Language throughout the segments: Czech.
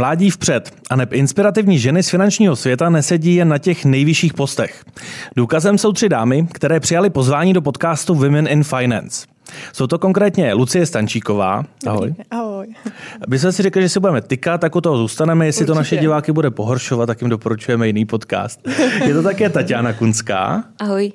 Mládí vpřed a neb inspirativní ženy z finančního světa nesedí jen na těch nejvyšších postech. Důkazem jsou tři dámy, které přijali pozvání do podcastu Women in Finance. Jsou to konkrétně Lucie Stančíková. Ahoj. Ahoj. My jsme si řekli, že si budeme tykat, tak u toho zůstaneme. Jestli Určitě. to naše diváky bude pohoršovat, tak jim doporučujeme jiný podcast. Je to také Tatiana Kunská. Ahoj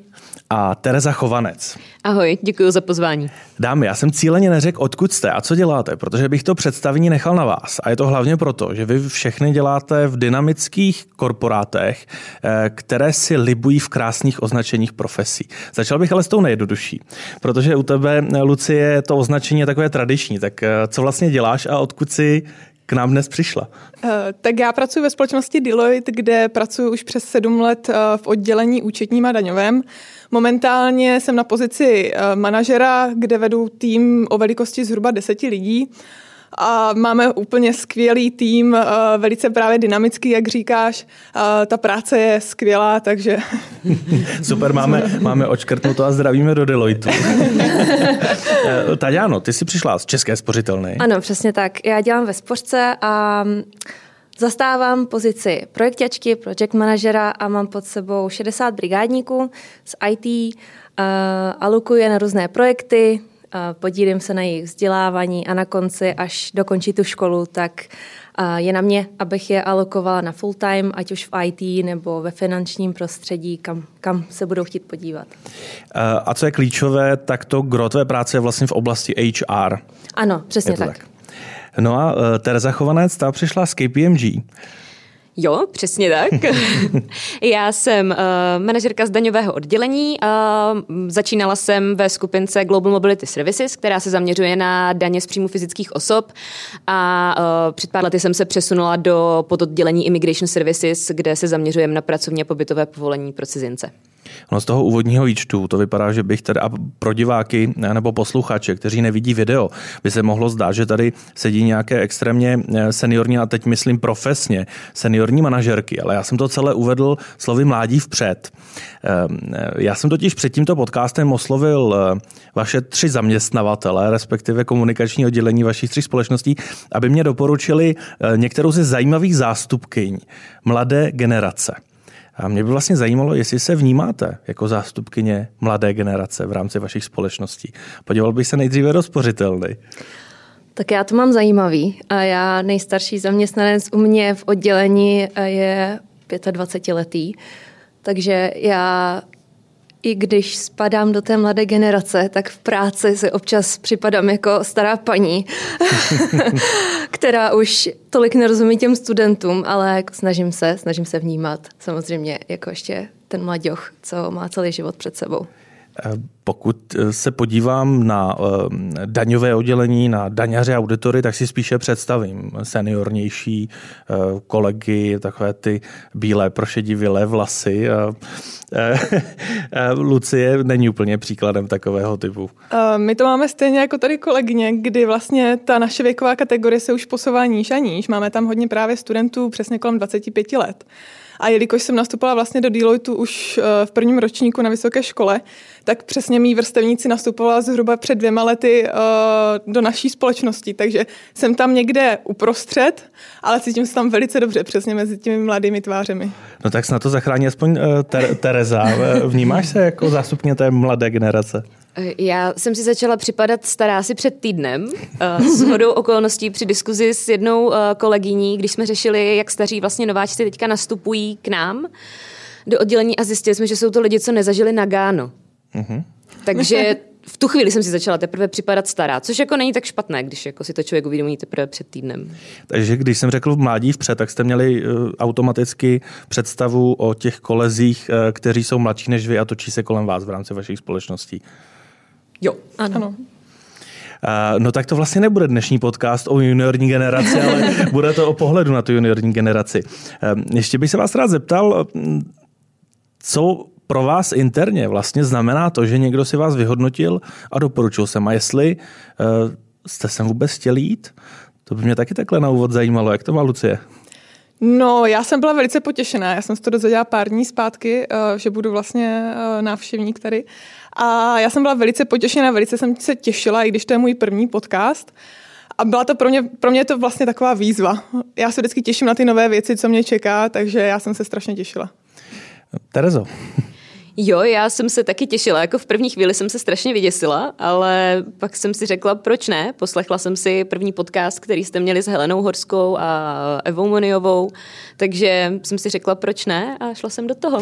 a Tereza Chovanec. Ahoj, děkuji za pozvání. Dámy, já jsem cíleně neřekl, odkud jste a co děláte, protože bych to představení nechal na vás. A je to hlavně proto, že vy všechny děláte v dynamických korporátech, eh, které si libují v krásných označeních profesí. Začal bych ale s tou nejjednodušší, protože u tebe, Lucie, to označení je takové tradiční. Tak eh, co vlastně děláš a odkud si k nám dnes přišla? Tak já pracuji ve společnosti Deloitte, kde pracuji už přes sedm let v oddělení účetním a daňovém. Momentálně jsem na pozici uh, manažera, kde vedu tým o velikosti zhruba deseti lidí a máme úplně skvělý tým, velice právě dynamický, jak říkáš. Ta práce je skvělá, takže... Super, máme, máme očkrtnuto a zdravíme do Deloitu. Tadiano, ty jsi přišla z České spořitelny. Ano, přesně tak. Já dělám ve spořce a Zastávám pozici projekťačky, project manažera a mám pod sebou 60 brigádníků z IT, uh, alokuje na různé projekty, podílím se na jejich vzdělávání a na konci, až dokončí tu školu, tak je na mě, abych je alokovala na full time, ať už v IT nebo ve finančním prostředí, kam, kam se budou chtít podívat. A co je klíčové, tak to gro tvé práce je vlastně v oblasti HR. Ano, přesně tak. tak. No a uh, Tereza Chovanec, ta přišla z KPMG. Jo, přesně tak. Já jsem uh, manažerka z daňového oddělení. Uh, začínala jsem ve skupince Global Mobility Services, která se zaměřuje na daně z příjmu fyzických osob a uh, před pár lety jsem se přesunula do pododdělení Immigration Services, kde se zaměřujeme na pracovně pobytové povolení pro cizince. No z toho úvodního výčtu to vypadá, že bych tady a pro diváky nebo posluchače, kteří nevidí video, by se mohlo zdát, že tady sedí nějaké extrémně eh, seniorní, a teď myslím profesně, seniorní manažerky, ale já jsem to celé uvedl slovy mládí vpřed. Ehm, eh, já jsem totiž před tímto podcastem oslovil eh, vaše tři zaměstnavatele, respektive komunikační oddělení vašich tři společností, aby mě doporučili některou ze zajímavých zástupkyň mladé generace. A mě by vlastně zajímalo, jestli se vnímáte jako zástupkyně mladé generace v rámci vašich společností. Podíval bych se nejdříve do spořitelny. Tak já to mám zajímavý. A já nejstarší zaměstnanec u mě v oddělení je 25 letý. Takže já i když spadám do té mladé generace, tak v práci si občas připadám jako stará paní, která už tolik nerozumí těm studentům, ale snažím se, snažím se vnímat samozřejmě jako ještě ten mladěch, co má celý život před sebou. Eh, pokud eh, se podívám na eh, daňové oddělení, na daňaře auditory, tak si spíše představím seniornější kolegy, takové ty bílé prošedivilé vlasy. Lucie není úplně příkladem takového typu. My to máme stejně jako tady kolegyně, kdy vlastně ta naše věková kategorie se už posouvá níž a níž. Máme tam hodně právě studentů přesně kolem 25 let. A jelikož jsem nastupovala vlastně do Deloitu už eh, v prvním ročníku na vysoké škole, tak přesně mý vrstevníci nastupovala zhruba před dvěma lety eh, do naší společnosti. Takže jsem tam někde uprostřed, ale cítím se tam velice dobře, přesně mezi těmi mladými tvářemi. No tak snad to zachrání aspoň uh, Tereza. Vnímáš se jako zástupně té mladé generace? Já jsem si začala připadat stará asi před týdnem. S hodou okolností při diskuzi s jednou kolegyní, když jsme řešili, jak staří vlastně nováčci teďka nastupují k nám do oddělení a zjistili jsme, že jsou to lidi, co nezažili Nagano. Uh-huh. Takže v tu chvíli jsem si začala teprve připadat stará, což jako není tak špatné, když jako si to člověk uvědomí teprve před týdnem. Takže když jsem řekl v mládí vpřed, tak jste měli uh, automaticky představu o těch kolezích, uh, kteří jsou mladší než vy a točí se kolem vás v rámci vašich společností. Jo, ano. ano. Uh, no tak to vlastně nebude dnešní podcast o juniorní generaci, ale bude to o pohledu na tu juniorní generaci. Uh, ještě bych se vás rád zeptal, co pro vás interně vlastně znamená to, že někdo si vás vyhodnotil a doporučil jsem. A jestli uh, jste sem vůbec chtěli jít, to by mě taky takhle na úvod zajímalo. Jak to má Lucie? No, já jsem byla velice potěšená. Já jsem se to dozvěděla pár dní zpátky, že budu vlastně návštěvník tady. A já jsem byla velice potěšená, velice jsem se těšila, i když to je můj první podcast. a byla to pro mě, pro mě to vlastně taková výzva. Já se vždycky těším na ty nové věci, co mě čeká, takže já jsem se strašně těšila. Terezo. Jo, já jsem se taky těšila. Jako v první chvíli jsem se strašně vyděsila, ale pak jsem si řekla, proč ne. Poslechla jsem si první podcast, který jste měli s Helenou Horskou a Evou Moniovou, takže jsem si řekla, proč ne a šla jsem do toho.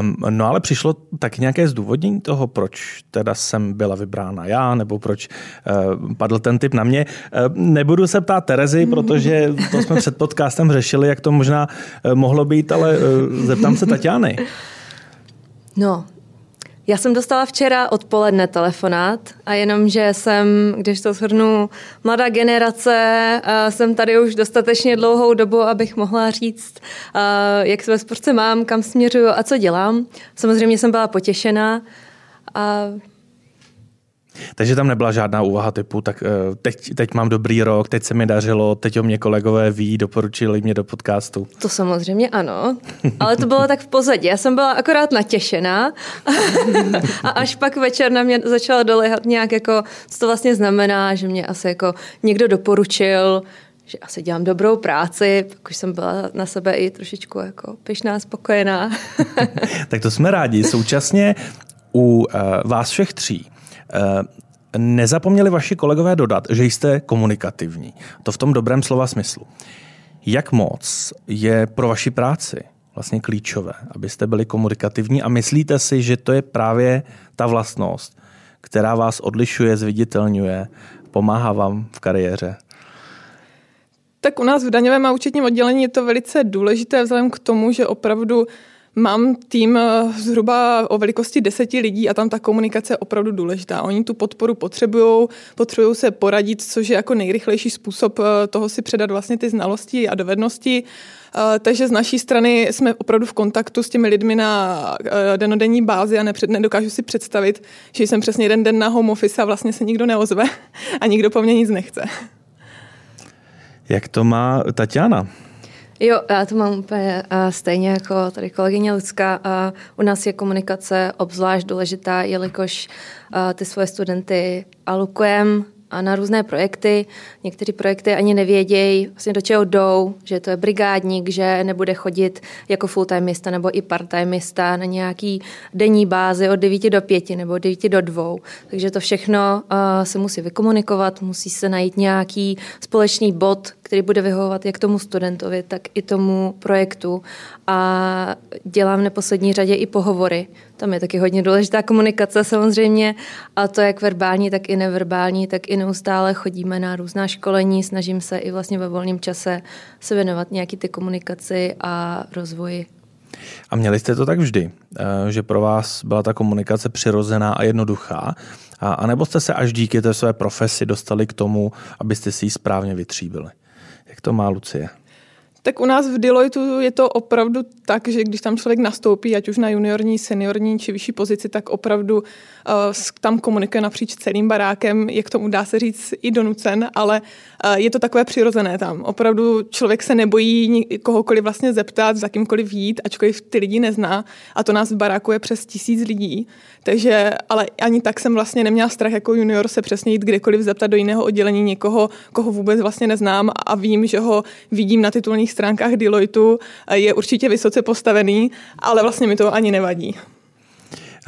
Um, no ale přišlo tak nějaké zdůvodnění toho, proč teda jsem byla vybrána já, nebo proč uh, padl ten typ na mě. Uh, nebudu se ptát Terezy, protože to jsme před podcastem řešili, jak to možná uh, mohlo být, ale uh, zeptám se Tatiany. No, já jsem dostala včera odpoledne telefonát a jenom, že jsem, když to shrnu, mladá generace, jsem tady už dostatečně dlouhou dobu, abych mohla říct, jak se ve sportce mám, kam směřuju a co dělám. Samozřejmě jsem byla potěšená a takže tam nebyla žádná úvaha typu, tak eh, teď, teď mám dobrý rok, teď se mi dařilo, teď o mě kolegové ví, doporučili mě do podcastu. To samozřejmě ano, ale to bylo tak v pozadí. Já jsem byla akorát natěšená a až pak večer na mě začala dolehat nějak jako, co to vlastně znamená, že mě asi jako někdo doporučil, že asi dělám dobrou práci, pak už jsem byla na sebe i trošičku jako pyšná, spokojená. tak to jsme rádi. Současně u uh, vás všech tří nezapomněli vaši kolegové dodat, že jste komunikativní. To v tom dobrém slova smyslu. Jak moc je pro vaši práci vlastně klíčové, abyste byli komunikativní a myslíte si, že to je právě ta vlastnost, která vás odlišuje, zviditelňuje, pomáhá vám v kariéře? Tak u nás v daňovém a účetním oddělení je to velice důležité vzhledem k tomu, že opravdu Mám tým eh, zhruba o velikosti deseti lidí a tam ta komunikace je opravdu důležitá. Oni tu podporu potřebují, potřebují se poradit, což je jako nejrychlejší způsob eh, toho si předat vlastně ty znalosti a dovednosti. Eh, takže z naší strany jsme opravdu v kontaktu s těmi lidmi na denodenní bázi a nepřed, nedokážu si představit, že jsem přesně jeden den na home office a vlastně se nikdo neozve a nikdo po mně nic nechce. Jak to má Tatiana? Jo, já to mám úplně stejně jako tady kolegyně Lucka. U nás je komunikace obzvlášť důležitá, jelikož ty svoje studenty alukujeme a na různé projekty. Některé projekty ani nevědějí, vlastně do čeho jdou, že to je brigádník, že nebude chodit jako full-timista nebo i part-timista na nějaký denní bázi od 9 do 5 nebo od 9 do 2. Takže to všechno uh, se musí vykomunikovat, musí se najít nějaký společný bod, který bude vyhovovat jak tomu studentovi, tak i tomu projektu. A dělám v neposlední řadě i pohovory. Tam je taky hodně důležitá komunikace samozřejmě, a to jak verbální, tak i neverbální, tak i neustále chodíme na různá školení, snažím se i vlastně ve volném čase se věnovat nějaký ty komunikaci a rozvoji. A měli jste to tak vždy, eh, že pro vás byla ta komunikace přirozená a jednoduchá, a, nebo jste se až díky té své profesi dostali k tomu, abyste si ji správně vytříbili? Jak to má Lucie? Tak u nás v Deloitu je to opravdu tak, že když tam člověk nastoupí, ať už na juniorní, seniorní či vyšší pozici, tak opravdu uh, tam komunikuje napříč celým barákem, je k tomu dá se říct i donucen, ale uh, je to takové přirozené tam. Opravdu člověk se nebojí kohokoliv vlastně zeptat, za kýmkoliv jít, ačkoliv ty lidi nezná a to nás v baráku je přes tisíc lidí. Takže, ale ani tak jsem vlastně neměla strach jako junior se přesně jít kdekoliv zeptat do jiného oddělení někoho, koho vůbec vlastně neznám a vím, že ho vidím na titulních stránkách Deloitu, je určitě vysoce postavený, ale vlastně mi to ani nevadí.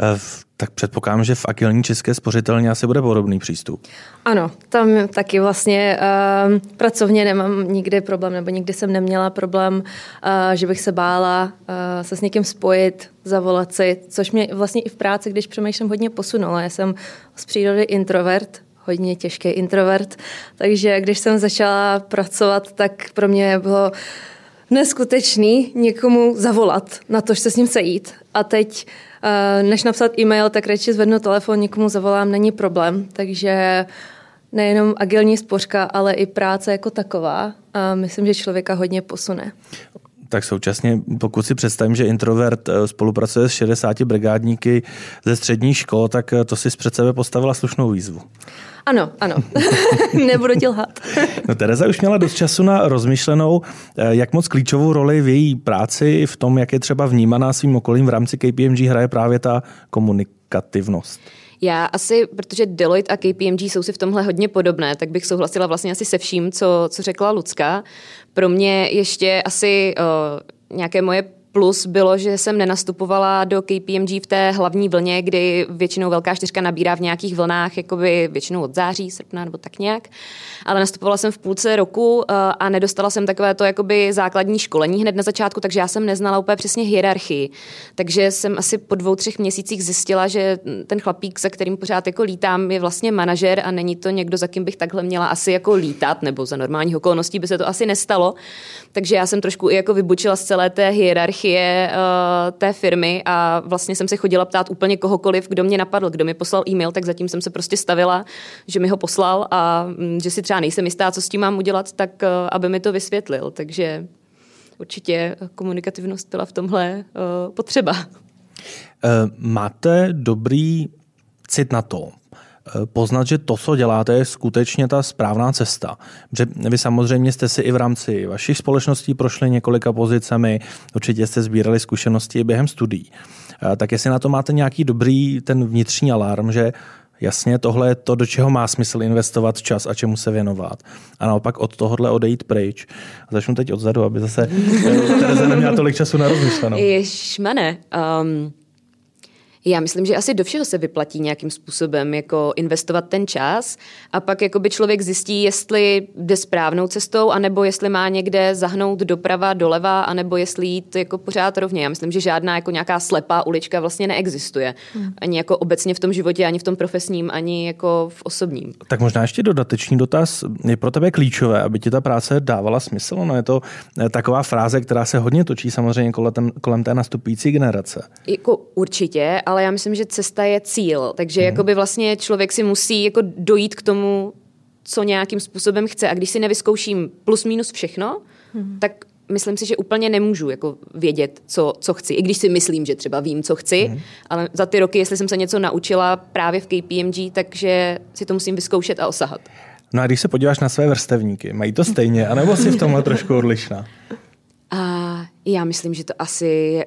Eh, tak předpokládám, že v agilní české spořitelně asi bude podobný přístup. Ano, tam taky vlastně uh, pracovně nemám nikdy problém, nebo nikdy jsem neměla problém, uh, že bych se bála uh, se s někým spojit, zavolat si, což mě vlastně i v práci, když přemýšlím, hodně posunula. Já jsem z přírody introvert, hodně těžký introvert, takže když jsem začala pracovat, tak pro mě bylo neskutečný někomu zavolat na to, že se s ním sejít. A teď Eh, než napsat e-mail, tak radši zvednu telefon, někomu zavolám, není problém. Takže nejenom agilní spořka, ale i práce jako taková. A myslím, že člověka hodně posune. Tak současně, pokud si představím, že introvert eh, spolupracuje s 60 brigádníky ze střední škol, tak eh, to si před sebe postavila slušnou výzvu. Ano, ano. Nebudu ti lhat. no Tereza už měla dost času na rozmyšlenou, eh, jak moc klíčovou roli v její práci, v tom, jak je třeba vnímaná svým okolím v rámci KPMG hraje právě ta komunikativnost. Já asi, protože Deloitte a KPMG jsou si v tomhle hodně podobné, tak bych souhlasila vlastně asi se vším, co, co řekla Lucka. Pro mě ještě asi uh, nějaké moje Plus bylo, že jsem nenastupovala do KPMG v té hlavní vlně, kdy většinou velká čtyřka nabírá v nějakých vlnách, jakoby většinou od září, srpna nebo tak nějak. Ale nastupovala jsem v půlce roku eh, a nedostala jsem takové to jakoby základní školení hned na začátku, takže já jsem neznala úplně přesně hierarchii. Takže jsem asi po dvou, třech měsících zjistila, že ten chlapík, za kterým pořád jako lítám, je vlastně manažer a není to někdo, za kým bych takhle měla asi jako lítat, nebo za normálních okolností by se to asi nestalo. Takže já jsem trošku i jako vybučila z celé té hierarchie hierarchie uh, té firmy a vlastně jsem se chodila ptát úplně kohokoliv, kdo mě napadl, kdo mi poslal e-mail, tak zatím jsem se prostě stavila, že mi ho poslal a um, že si třeba nejsem jistá, co s tím mám udělat, tak uh, aby mi to vysvětlil. Takže určitě komunikativnost byla v tomhle uh, potřeba. Máte dobrý cit na to, Eh, poznat, že to, co děláte, je skutečně ta správná cesta. Že vy samozřejmě jste si i v rámci vašich společností prošli několika pozicemi, určitě jste sbírali zkušenosti i během studií. Eh, tak jestli na to máte nějaký dobrý ten vnitřní alarm, že jasně tohle je to, do čeho má smysl investovat čas a čemu se věnovat. A naopak od tohohle odejít pryč. A začnu teď odzadu, aby zase eh, Tereza neměla tolik času na rozmyšlenou. Ježmane, um, já myslím, že asi do všeho se vyplatí nějakým způsobem jako investovat ten čas a pak jako by člověk zjistí, jestli jde správnou cestou, anebo jestli má někde zahnout doprava, doleva, anebo jestli jít jako pořád rovně. Já myslím, že žádná jako nějaká slepá ulička vlastně neexistuje. Hmm. Ani jako obecně v tom životě, ani v tom profesním, ani jako v osobním. Tak možná ještě dodatečný dotaz. Je pro tebe klíčové, aby ti ta práce dávala smysl? No je to eh, taková fráze, která se hodně točí samozřejmě kolem, kolem té nastupující generace. Jako určitě, ale já myslím, že cesta je cíl. Takže mm. jakoby vlastně člověk si musí jako dojít k tomu, co nějakým způsobem chce. A když si nevyzkouším plus minus všechno, mm. tak myslím si, že úplně nemůžu jako vědět, co, co chci. I když si myslím, že třeba vím, co chci, mm. ale za ty roky, jestli jsem se něco naučila právě v KPMG, takže si to musím vyzkoušet a osahat. No a když se podíváš na své vrstevníky, mají to stejně, anebo si v tomhle trošku odlišná? A já myslím, že to asi je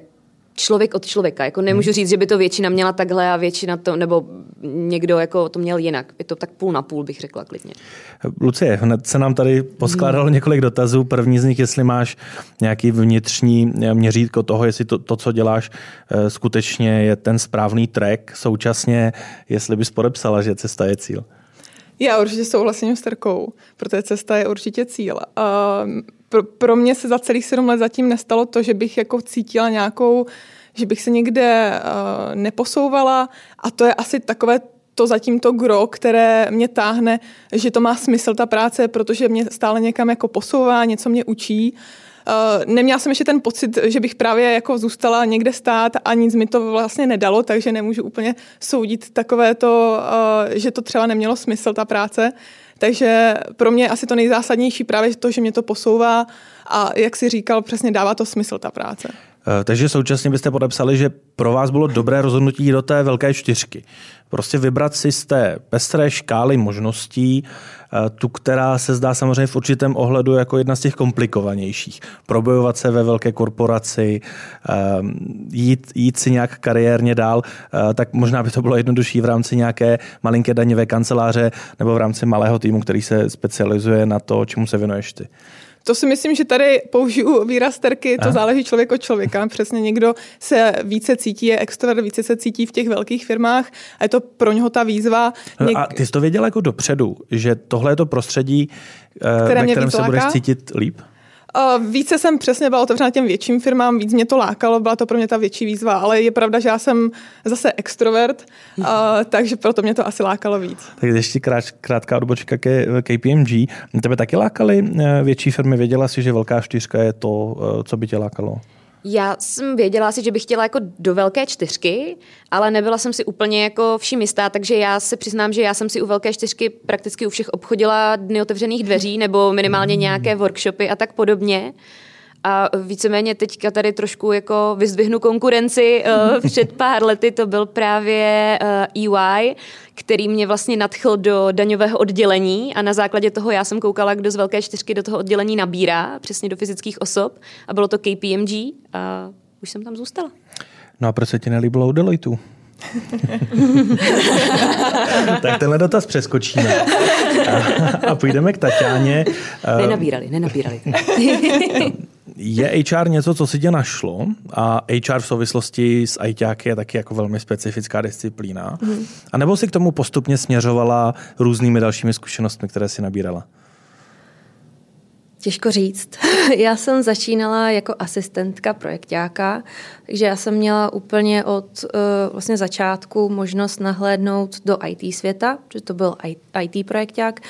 člověk od člověka. Jako nemůžu hmm. říct, že by to většina měla takhle a většina to, nebo někdo jako to měl jinak. Je to tak půl na půl, bych řekla klidně. Lucie, hned se nám tady poskládalo hmm. několik dotazů. První z nich, jestli máš nějaký vnitřní měřítko toho, jestli to, to, co děláš, eh, skutečně je ten správný track. Současně, jestli bys podepsala, že cesta je cíl. Já určitě souhlasím s Terkou, protože cesta je určitě cíl. Uh, pro, pro mě se za celých sedm let zatím nestalo to, že bych jako cítila nějakou, že bych se někde uh, neposouvala a to je asi takové to zatím to gro, které mě táhne, že to má smysl ta práce, protože mě stále někam jako posouvá, něco mě učí. Uh, neměla jsem ještě ten pocit, že bych právě jako zůstala někde stát a nic mi to vlastně nedalo, takže nemůžu úplně soudit takové to, uh, že to třeba nemělo smysl ta práce. Takže pro mě asi to nejzásadnější právě to, že mě to posouvá a jak si říkal, přesně dává to smysl ta práce. Eh, takže současně byste podepsali, že pro vás bylo dobré rozhodnutí do té velké čtyřky. Prostě vybrat si z té pestré škály možností tu, která se zdá samozřejmě v určitém ohledu jako jedna z těch komplikovanějších. Probojovat se ve velké korporaci, eh, jít, jít si nějak kariérně dál, tak možná by to bylo jednodušší v rámci nějaké malinké daňové kanceláře nebo v rámci malého týmu, který se specializuje na to, čemu se věnuješ ty. To si myslím, že tady použiju výraz terky, to a? záleží člověk od člověka. Přesně někdo se více cítí, je extrovert, více se cítí v těch velkých firmách a je to pro něho ta výzva. No Něk... A ty jsi to věděl jako dopředu, že tohle je to prostředí, eh, Které ve kterém se budeš cítit líp? Uh, více jsem přesně byla otevřena těm větším firmám, víc mě to lákalo, byla to pro mě ta větší výzva, ale je pravda, že já jsem zase extrovert, uh, takže proto mě to asi lákalo víc. Tak ještě krát, krátká odbočka ke KPMG. Tebe taky lákaly eh, větší firmy? Věděla jsi, že velká čtyřka je to, eh, co by tě lákalo? Já jsem věděla si, že bych chtěla jako do velké čtyřky, ale nebyla jsem si úplně jako vším jistá, takže já se přiznám, že já jsem si u velké čtyřky prakticky u všech obchodila dny otevřených dveří nebo minimálně nějaké workshopy a tak podobně. A víceméně teďka tady trošku jako vyzdvihnu konkurenci. Uh, před pár lety to byl právě EY, který mě vlastně nadchl do daňového oddělení a na základě toho já jsem koukala, kdo z velké čtyřky do toho oddělení nabírá, přesně do fyzických osob a bylo to KPMG a už jsem tam zůstala. No a proč se ti nelíbilo u Deloitu? tak tenhle dotaz přeskočíme. A, a půjdeme k Tatiáně. Nenabírali, nenabírali. je HR něco, co si tě našlo a HR v souvislosti s ITáky je taky jako velmi specifická disciplína. Mm. A nebo si k tomu postupně směřovala různými dalšími zkušenostmi, které si nabírala? Těžko říct. Já jsem začínala jako asistentka projektáka, takže já jsem měla úplně od uh, vlastně začátku možnost nahlédnout do IT světa, že to byl IT projekták,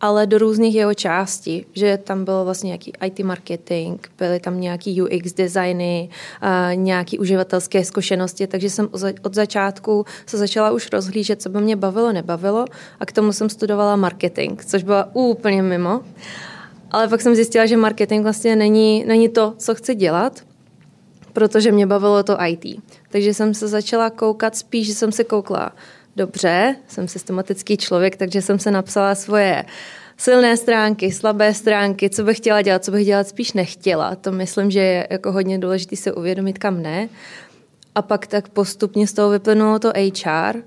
ale do různých jeho částí, že tam bylo vlastně nějaký IT marketing, byly tam nějaký UX designy, uh, nějaký uživatelské zkušenosti, takže jsem od začátku se začala už rozhlížet, co by mě bavilo, nebavilo a k tomu jsem studovala marketing, což byla úplně mimo. Ale pak jsem zjistila, že marketing vlastně není, není to, co chci dělat, protože mě bavilo to IT. Takže jsem se začala koukat spíš, že jsem se koukla dobře, jsem systematický člověk, takže jsem se napsala svoje silné stránky, slabé stránky, co bych chtěla dělat, co bych dělat spíš nechtěla. To myslím, že je jako hodně důležité se uvědomit, kam ne. A pak tak postupně z toho vyplynulo to HR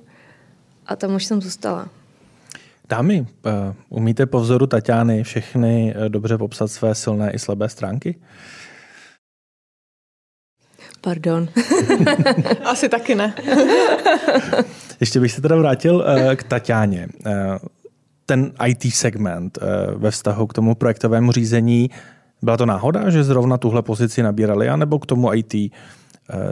a tam už jsem zůstala. Dámy, eh, umíte po vzoru Tatiany všechny eh, dobře popsat své silné i slabé stránky? Pardon. Asi taky ne. Ještě bych se teda vrátil eh, k Tatiáně. Ten IT segment ve vztahu k tomu projektovému řízení, byla to náhoda, že zrovna tuhle pozici nabírali, anebo k tomu IT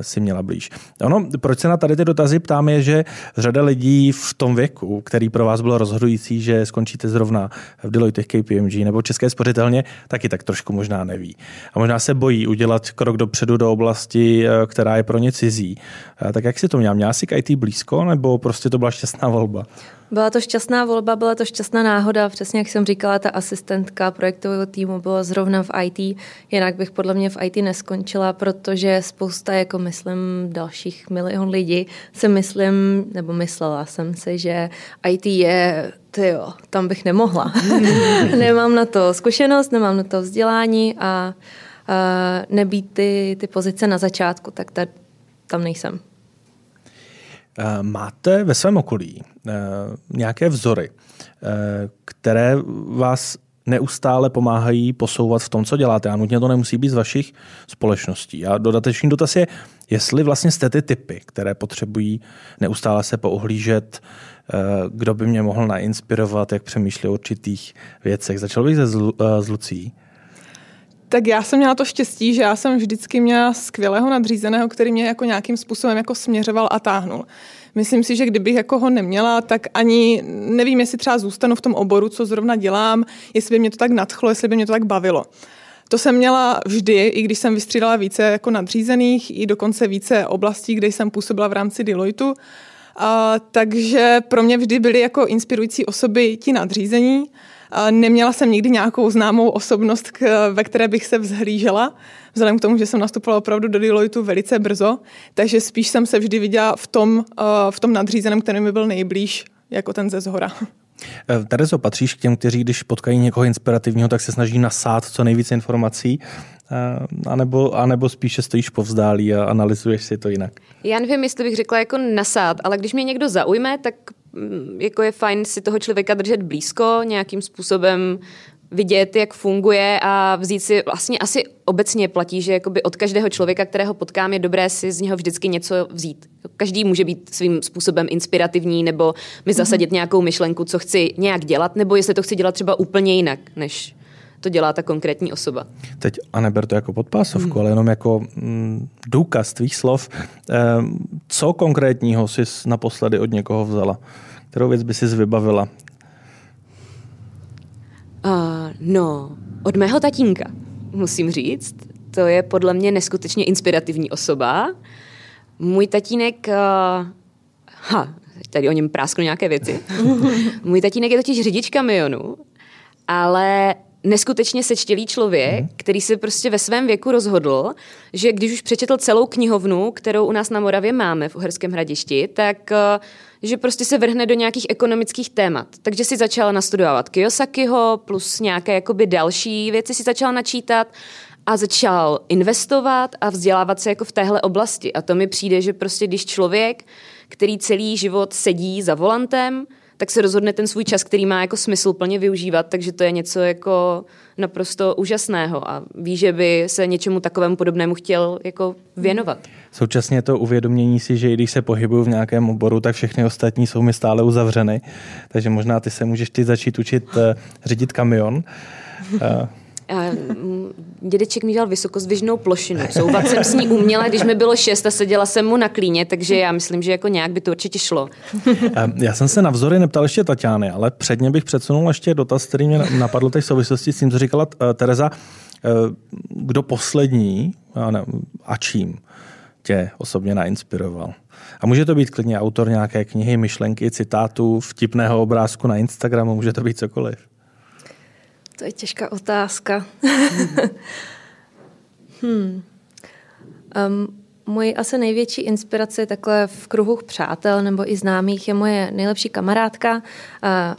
si měla blíž. Ono, proč se na tady ty dotazy ptám, je, že řada lidí v tom věku, který pro vás bylo rozhodující, že skončíte zrovna v Deloitte KPMG nebo České spořitelně, taky tak trošku možná neví. A možná se bojí udělat krok dopředu do oblasti, eh, která je pro ně cizí. Eh, tak jak si to měla? Měla si k IT blízko, nebo prostě to byla šťastná volba? Byla to šťastná volba, byla to šťastná náhoda. Přesně jak jsem říkala, ta asistentka projektového týmu byla zrovna v IT. Jinak bych podle mě v IT neskončila, protože spousta, jako myslím, dalších milion lidí se myslím, nebo myslela jsem si, že IT je ty jo, tam bych nemohla. nemám na to zkušenost, nemám na to vzdělání a, a nebýt ty, ty pozice na začátku, tak ta, tam nejsem. Eh, máte ve svém okolí eh, nějaké vzory, eh, které vás neustále pomáhají posouvat v tom, co děláte. A nutně to nemusí být z vašich společností. A dodatečný dotaz je, jestli vlastně jste ty typy, které potřebují neustále se pouhlížet, kdo by mě mohl nainspirovat, jak přemýšlí o určitých věcech. Začal bych zlu, z Lucí. Tak já jsem měla to štěstí, že já jsem vždycky měla skvělého nadřízeného, který mě jako nějakým způsobem jako směřoval a táhnul. Myslím si, že kdybych jako ho neměla, tak ani nevím, jestli třeba zůstanu v tom oboru, co zrovna dělám, jestli by mě to tak nadchlo, jestli by mě to tak bavilo. To jsem měla vždy, i když jsem vystřídala více jako nadřízených, i dokonce více oblastí, kde jsem působila v rámci Deloitu. A, takže pro mě vždy byly jako inspirující osoby ti nadřízení. Neměla jsem nikdy nějakou známou osobnost, ve které bych se vzhlížela, vzhledem k tomu, že jsem nastupovala opravdu do Deloitu velice brzo, takže spíš jsem se vždy viděla v tom, v tom nadřízeném, který mi byl nejblíž, jako ten ze zhora. Eh, Terezo, patříš k těm, kteří, když potkají někoho inspirativního, tak se snaží nasát co nejvíce informací, eh, anebo, anebo spíše stojíš povzdálí a analyzuješ si to jinak? Já nevím, jestli bych řekla jako nasát, ale když mě někdo zaujme, tak jako je fajn si toho člověka držet blízko, nějakým způsobem vidět, jak funguje a vzít si, vlastně asi obecně platí, že jakoby od každého člověka, kterého potkám, je dobré si z něho vždycky něco vzít. Každý může být svým způsobem inspirativní nebo mi mhm. zasadit mm-hmm. nějakou myšlenku, co chci nějak dělat, nebo jestli to chci dělat třeba úplně jinak, než to dělá ta konkrétní osoba. Teď a neber to jako podpásovku, mm. ale jenom jako mm, důkaz tvých slov. E, co konkrétního jsi naposledy od někoho vzala? Kterou věc by si vybavila? Uh, no, od mého tatínka, musím říct. To je podle mě neskutečně inspirativní osoba. Můj tatínek, uh, ha, tady o něm prásknu nějaké věci. Můj tatínek je totiž řidič kamionu, ale neskutečně sečtělý člověk, mm. který si prostě ve svém věku rozhodl, že když už přečetl celou knihovnu, kterou u nás na Moravě máme v Uherském hradišti, tak eh, že prostě se vrhne do nějakých ekonomických témat. Takže si začala nastudovat Kiyosakiho plus nějaké jakoby další věci si začala načítat a začal investovat a vzdělávat se jako v téhle oblasti. A to mi přijde, že prostě když člověk, který celý život sedí za volantem, tak se rozhodne ten svůj čas, který má jako smysl plně využívat, takže to je něco jako naprosto úžasného a ví, že by se něčemu takovému podobnému chtěl jako věnovat. Současně to uvědomění si, že i když se pohybuju v nějakém oboru, tak všechny ostatní jsou mi stále uzavřeny, takže možná ty se můžeš ty začít učit uh, řídit kamion. Uh, dědeček mi dělal vysokozvěžnou plošinu. Souvat jsem s ní uměla, když mi bylo šest a seděla jsem mu na klíně, takže já myslím, že jako nějak by to určitě šlo. Já jsem se na vzory neptal ještě Tatiany, ale předně bych předsunul ještě dotaz, který mě napadl teď v souvislosti s tím, co říkala uh, Tereza. Kdo poslední a čím tě osobně nainspiroval? A může to být klidně autor nějaké knihy, myšlenky, citátů, vtipného obrázku na Instagramu, může to být cokoliv. To je těžká otázka. hmm. um, Moje asi největší inspirace takhle v kruhu přátel nebo i známých je moje nejlepší kamarádka uh,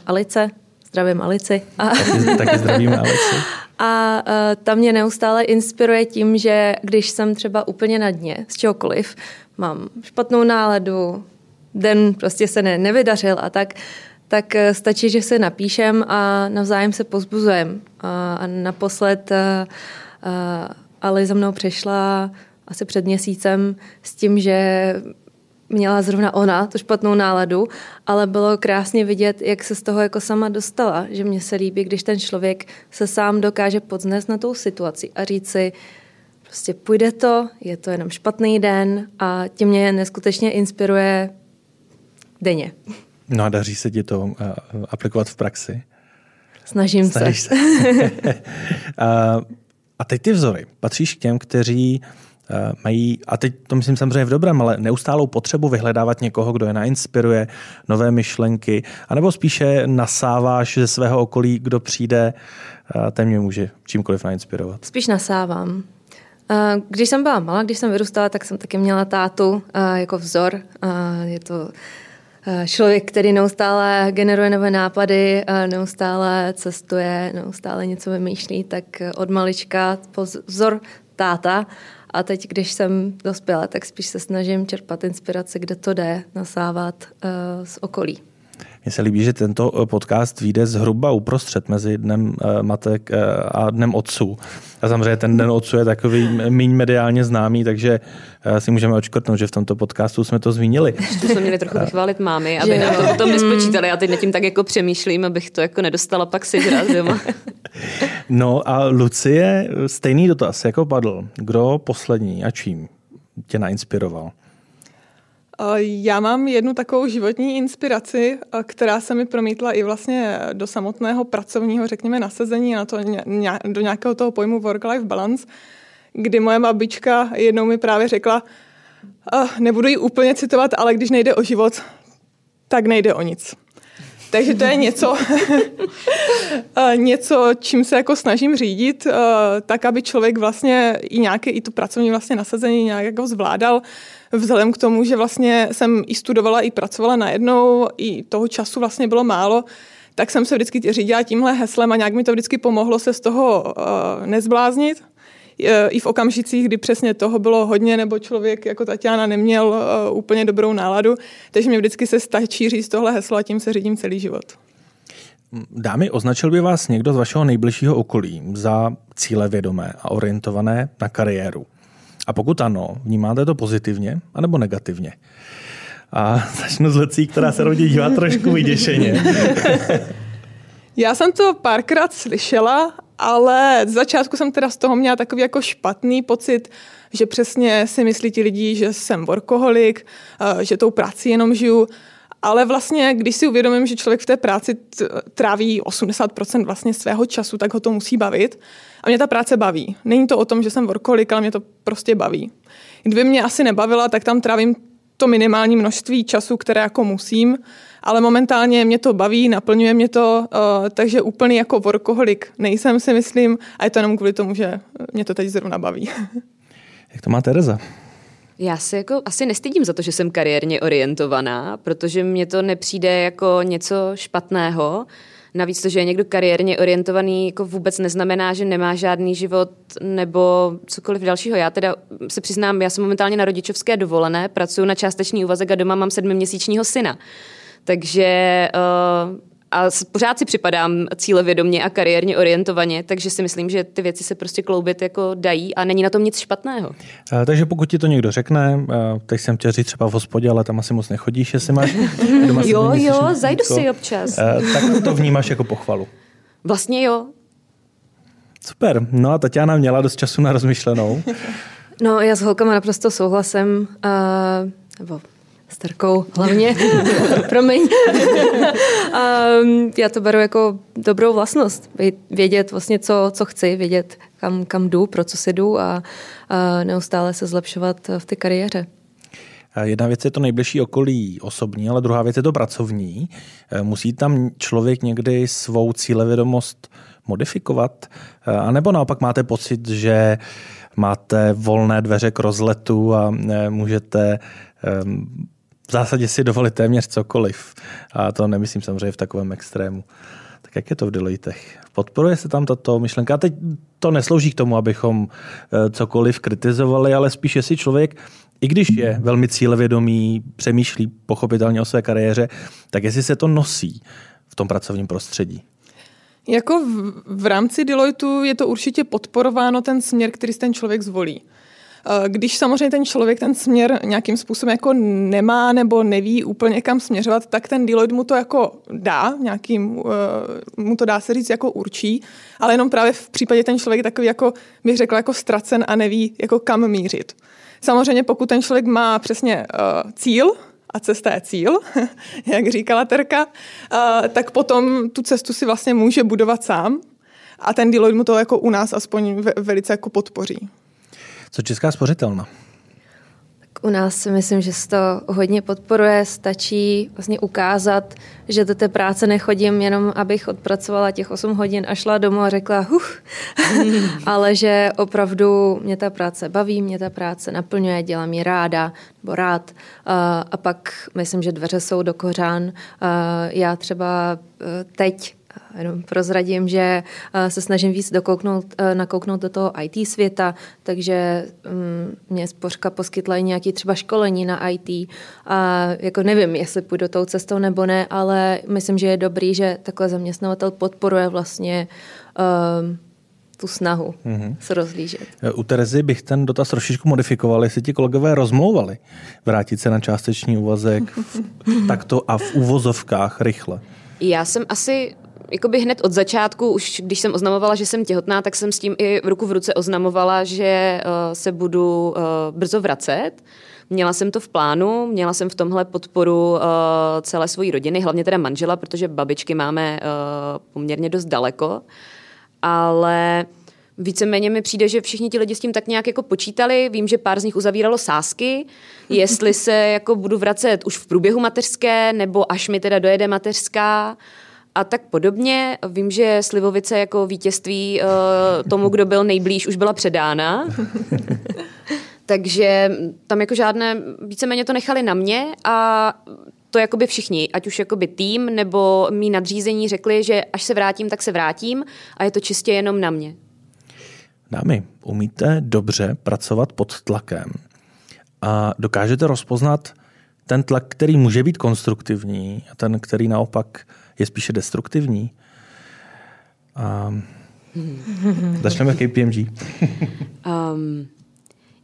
Alice. Zdravím Alici. A, taky, taky zdravím Alici. A uh, ta mě neustále inspiruje tím, že když jsem třeba úplně na dně z čehokoliv, mám špatnou náladu, den prostě se ne, nevydařil a tak, tak eh, stačí, že se napíšem a navzájem se pozbuzujem. A, naposled a, eh, eh, Ali za mnou přešla asi před měsícem s tím, že měla zrovna ona tu špatnou náladu, ale bylo krásně vidět, jak se z toho jako sama dostala, že mně se líbí, když ten člověk se sám dokáže podznést na tou situaci a říct si, prostě půjde to, je to jenom špatný den a tím mě neskutečně inspiruje denně. No a daří se ti to eh, aplikovat v praxi? Snažím Snažíš se. se. a teď ty vzory. Patříš k těm, kteří eh, mají, a teď to myslím samozřejmě v dobrém, ale neustálou potřebu vyhledávat někoho, kdo je nainspiruje, nové myšlenky, anebo spíše nasáváš ze svého okolí, kdo přijde, ten mě může čímkoliv nainspirovat. Spíš nasávám. Když jsem byla malá, když jsem vyrůstala, tak jsem taky měla tátu jako vzor. Je to člověk, který neustále generuje nové nápady, eh, neustále cestuje, neustále něco vymýšlí, tak od malička pozor táta. A teď, když jsem dospěla, tak spíš se snažím čerpat inspirace, kde to jde, nasávat z okolí. Mně se líbí, že tento eh, podcast vyjde zhruba uprostřed mezi dnem eh, matek eh, a dnem otců. A samozřejmě ten den otců je takový méně mediálně známý, takže si můžeme očkrtnout, že v tomto podcastu jsme to zmínili. To jsme měli trochu vychválit mámy, aby na to potom nespočítali. Já teď nad tím tak jako přemýšlím, abych to jako nedostala pak sežrat doma. No a Lucie, stejný dotaz jako padl. Kdo poslední a čím tě nainspiroval? Já mám jednu takovou životní inspiraci, která se mi promítla i vlastně do samotného pracovního, řekněme, nasazení na to, do nějakého toho pojmu work-life balance, kdy moje babička jednou mi právě řekla, nebudu ji úplně citovat, ale když nejde o život, tak nejde o nic. Takže to je něco, něco, čím se jako snažím řídit, tak aby člověk vlastně i nějaké, i to pracovní vlastně nasazení nějak jako zvládal, vzhledem k tomu, že vlastně jsem i studovala, i pracovala najednou, i toho času vlastně bylo málo, tak jsem se vždycky řídila tímhle heslem a nějak mi to vždycky pomohlo se z toho uh, nezbláznit. I v okamžicích, kdy přesně toho bylo hodně, nebo člověk jako Tatiana neměl uh, úplně dobrou náladu. Takže mi vždycky se stačí říct tohle heslo a tím se řídím celý život. Dámy, označil by vás někdo z vašeho nejbližšího okolí za cíle vědomé a orientované na kariéru? A pokud ano, vnímáte to pozitivně anebo negativně? A začnu s Lecí, která se rodí dívá trošku vyděšeně. Já jsem to párkrát slyšela, ale z začátku jsem teda z toho měla takový jako špatný pocit, že přesně si myslí ti lidi, že jsem workoholik, eh, že tou práci jenom žiju. Ale vlastně, když si uvědomím, že člověk v té práci tráví 80% vlastně svého času, tak ho to musí bavit. A mě ta práce baví. Není to o tom, že jsem workoholik, ale mě to prostě baví. Kdyby mě asi nebavila, tak tam trávím to minimální množství času, které jako musím, ale momentálně mě to baví, naplňuje mě to, uh, takže úplný jako workoholik nejsem si myslím a je to jenom kvůli tomu, že mě to teď zrovna baví. Jak to má Tereza? Já se jako asi nestydím za to, že jsem kariérně orientovaná, protože mně to nepřijde jako něco špatného. Navíc to, že je někdo kariérně orientovaný, jako vůbec neznamená, že nemá žádný život nebo cokoliv dalšího. Já teda se přiznám, já jsem momentálně na rodičovské dovolené, pracuji na částečný úvazek a doma mám sedmiměsíčního syna. Takže uh, a pořád si připadám cílevědomně a kariérně orientovaně, takže si myslím, že ty věci se prostě kloubit jako dají a není na tom nic špatného. A, takže pokud ti to někdo řekne, teď jsem chtěl říct třeba v hospodě, ale tam asi moc nechodíš, jestli máš doma Jo, jo, zajdu si občas. tak to vnímáš jako pochvalu. Vlastně jo. Super. No a Tatiana měla dost času na rozmyšlenou. No, já s holkama naprosto souhlasem. Uh, nebo starkou hlavně, promiň. um, já to beru jako dobrou vlastnost, vědět vlastně, co, co chci, vědět, kam, kam jdu, pro co si jdu a, a neustále se zlepšovat v té kariéře. Jedna věc je to nejbližší okolí osobní, ale druhá věc je to pracovní. E, musí tam člověk někdy svou cílevědomost modifikovat? E, a nebo naopak máte pocit, že máte volné dveře k rozletu a můžete v zásadě si dovolit téměř cokoliv. A to nemyslím samozřejmě v takovém extrému. Tak jak je to v Deloittech? Podporuje se tam tato myšlenka? A teď to neslouží k tomu, abychom eh, cokoliv kritizovali, ale spíš jestli člověk, i když je velmi cílevědomý, přemýšlí pochopitelně o své kariéře, tak jestli se to nosí v tom pracovním prostředí. Jako v, v rámci Deloitu je to určitě podporováno ten směr, který ten člověk zvolí. Eh, když samozřejmě ten člověk ten směr nějakým způsobem jako nemá nebo neví úplně kam směřovat, tak ten Deloitte mu to jako dá, nějakým, eh, mu to dá se říct jako určí, ale jenom právě v případě ten člověk je takový jako, bych řekla, jako ztracen a neví jako kam mířit. Samozřejmě pokud ten člověk má přesně uh, cíl, a cesta je cíl, jak říkala Terka, tak potom tu cestu si vlastně může budovat sám a ten Deloitte mu to jako u nás aspoň velice jako podpoří. Co Česká spořitelna? U nás si myslím, že se to hodně podporuje. Stačí vlastně ukázat, že do té práce nechodím jenom, abych odpracovala těch 8 hodin a šla domů a řekla huch, ale že opravdu mě ta práce baví, mě ta práce naplňuje, dělám ji ráda nebo rád. A pak myslím, že dveře jsou do kořán. Já třeba e, teď jenom prozradím, že eh, se snažím víc dokouknout, eh, nakouknout do toho IT světa, takže mm, mě spořka poskytla i nějaké třeba školení na IT a jako nevím, jestli půjdu tou cestou nebo ne, ale myslím, že je dobrý, že takhle zaměstnavatel podporuje vlastně um, tu snahu mm-hmm. se rozlížet. U Terezy bych ten dotaz trošičku modifikoval, jestli ti kolegové rozmlouvali vrátit se na částečný úvazek takto a v úvozovkách rychle. Já jsem asi jakoby hned od začátku, už když jsem oznamovala, že jsem těhotná, tak jsem s tím i v ruku v ruce oznamovala, že uh, se budu uh, brzo vracet. Měla jsem to v plánu, měla jsem v tomhle podporu uh, celé své rodiny, hlavně teda manžela, protože babičky máme uh, poměrně dost daleko. Ale víceméně mi přijde, že všichni ti lidi s tím tak nějak jako počítali. Vím, že pár z nich uzavíralo sásky, jestli se jako budu vracet už v průběhu mateřské, nebo až mi teda dojede mateřská a tak podobně. Vím, že Slivovice jako vítězství uh, tomu, kdo byl nejblíž, už byla předána. Takže tam jako žádné, víceméně to nechali na mě a to jakoby všichni, ať už jakoby tým nebo mý nadřízení řekli, že až se vrátím, tak se vrátím a je to čistě jenom na mě. Dámy, umíte dobře pracovat pod tlakem a dokážete rozpoznat ten tlak, který může být konstruktivní a ten, který naopak je spíše destruktivní. A začneme KPMG. um,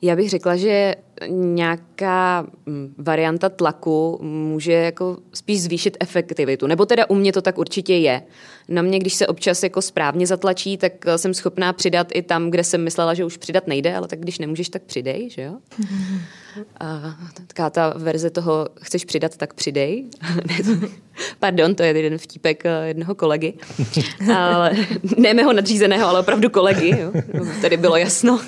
já bych řekla, že nějaká mm, varianta tlaku může jako spíš zvýšit efektivitu. Nebo teda u mě to tak určitě je. Na mě, když se občas jako správně zatlačí, tak eh, jsem schopná přidat i tam, kde jsem myslela, že už přidat nejde, ale tak když nemůžeš, tak přidej, že jo? A taká ta verze toho, chceš přidat, tak přidej. Pardon, to je jeden vtípek eh, jednoho kolegy. Ale, ne mého nadřízeného, ale opravdu kolegy. Jo? Tady bylo jasno.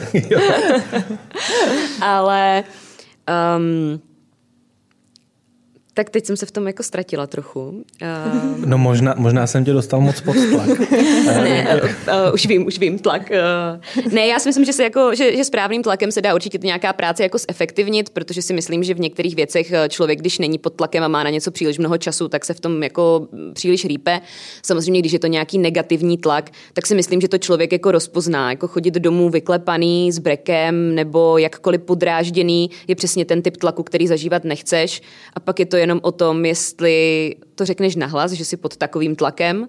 ale um, Tak teď jsem se v tom jako ztratila trochu. Uh... No možná, možná jsem tě dostal moc pod tlak. ne, uh, už vím, už vím, tlak. Uh... Ne, já si myslím, že, se jako, že, že správným tlakem se dá určitě nějaká práce jako zefektivnit, protože si myslím, že v některých věcech člověk, když není pod tlakem a má na něco příliš mnoho času, tak se v tom jako příliš rýpe. Samozřejmě, když je to nějaký negativní tlak, tak si myslím, že to člověk jako rozpozná. Jako chodit domů vyklepaný s brekem nebo jakkoliv podrážděný je přesně ten typ tlaku, který zažívat nechceš. A pak je to jenom o tom, jestli to řekneš nahlas, že jsi pod takovým tlakem,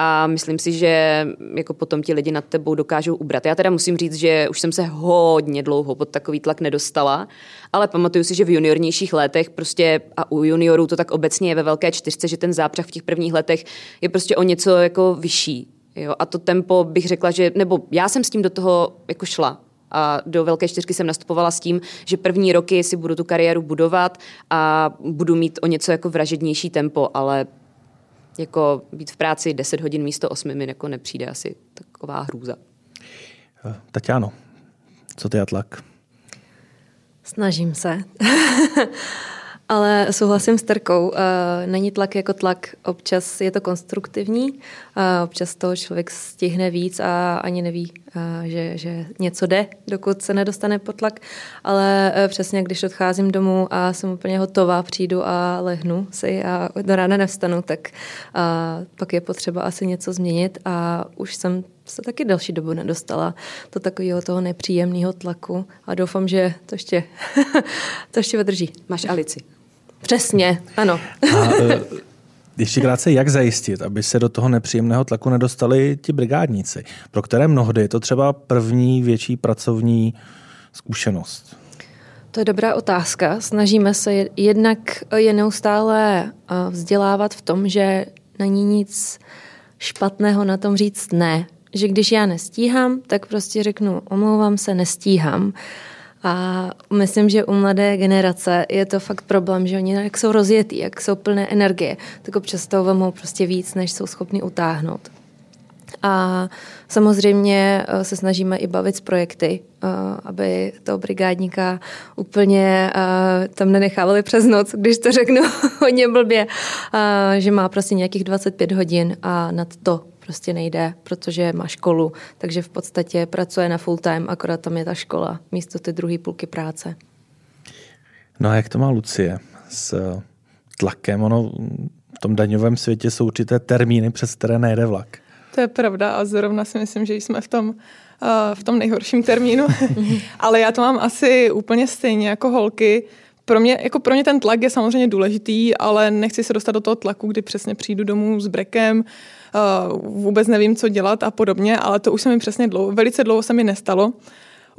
a myslím si, že jako potom ti lidi nad tebou dokážou ubrat. Já teda musím říct, že už jsem se hodně dlouho pod takový tlak nedostala, ale pamatuju si, že v juniornějších letech prostě a u juniorů to tak obecně je ve velké čtyřce, že ten zápřah v těch prvních letech je prostě o něco jako vyšší. Jo? A to tempo bych řekla, že, nebo já jsem s tím do toho jako šla, a do velké čtyřky jsem nastupovala s tím, že první roky si budu tu kariéru budovat a budu mít o něco jako vražednější tempo, ale jako být v práci 10 hodin místo 8 mi jako nepřijde asi taková hrůza. Tatiano, co ty a tlak? Snažím se. Ale souhlasím s Terkou. Eh, není tlak jako tlak. Občas je to konstruktivní, občas toho člověk stihne víc a ani neví, eh, že, že něco jde, dokud se nedostane pod tlak. Ale eh, přesně, když odcházím domů a jsem úplně hotová, přijdu a lehnu si a do rána nevstanu, tak pak je potřeba asi něco změnit a už jsem se taky další dobu nedostala do takového toho nepříjemného tlaku a doufám, že to ještě, to ještě vydrží. Máš Alici. Přesně, ano. A, e, ještě krátce, jak zajistit, aby se do toho nepříjemného tlaku nedostali ti brigádníci, pro které mnohdy je to třeba první větší pracovní zkušenost? To je dobrá otázka. Snažíme se jednak je neustále e, vzdělávat v tom, že není nic špatného na tom říct ne. Že když já nestíhám, tak prostě řeknu, omlouvám se, nestíhám. A myslím, že u mladé generace je to fakt problém, že oni jak jsou rozjetí, jak jsou plné energie, tak občas toho vemou prostě víc, než jsou schopni utáhnout. A samozřejmě eh, se snažíme i bavit s projekty, eh, aby toho brigádníka úplně eh, tam nenechávali přes noc, když to řeknu hodně blbě, že má prostě nějakých 25 hodin a nad to prostě nejde, protože má školu, takže v podstatě pracuje na full time, akorát tam je ta škola místo ty druhé půlky práce. No a jak to má Lucie s tlakem? Ono v tom daňovém světě jsou určité termíny, přes které nejde vlak. To je pravda a zrovna si myslím, že jsme v tom, uh, v tom nejhorším termínu. Ale já to mám asi úplně stejně jako holky. Pro mě, jako pro mě ten tlak je samozřejmě důležitý, ale nechci se dostat do toho tlaku, kdy přesně přijdu domů s brekem, uh, vůbec nevím, co dělat a podobně, ale to už se mi přesně dlouho, velice dlouho se mi nestalo.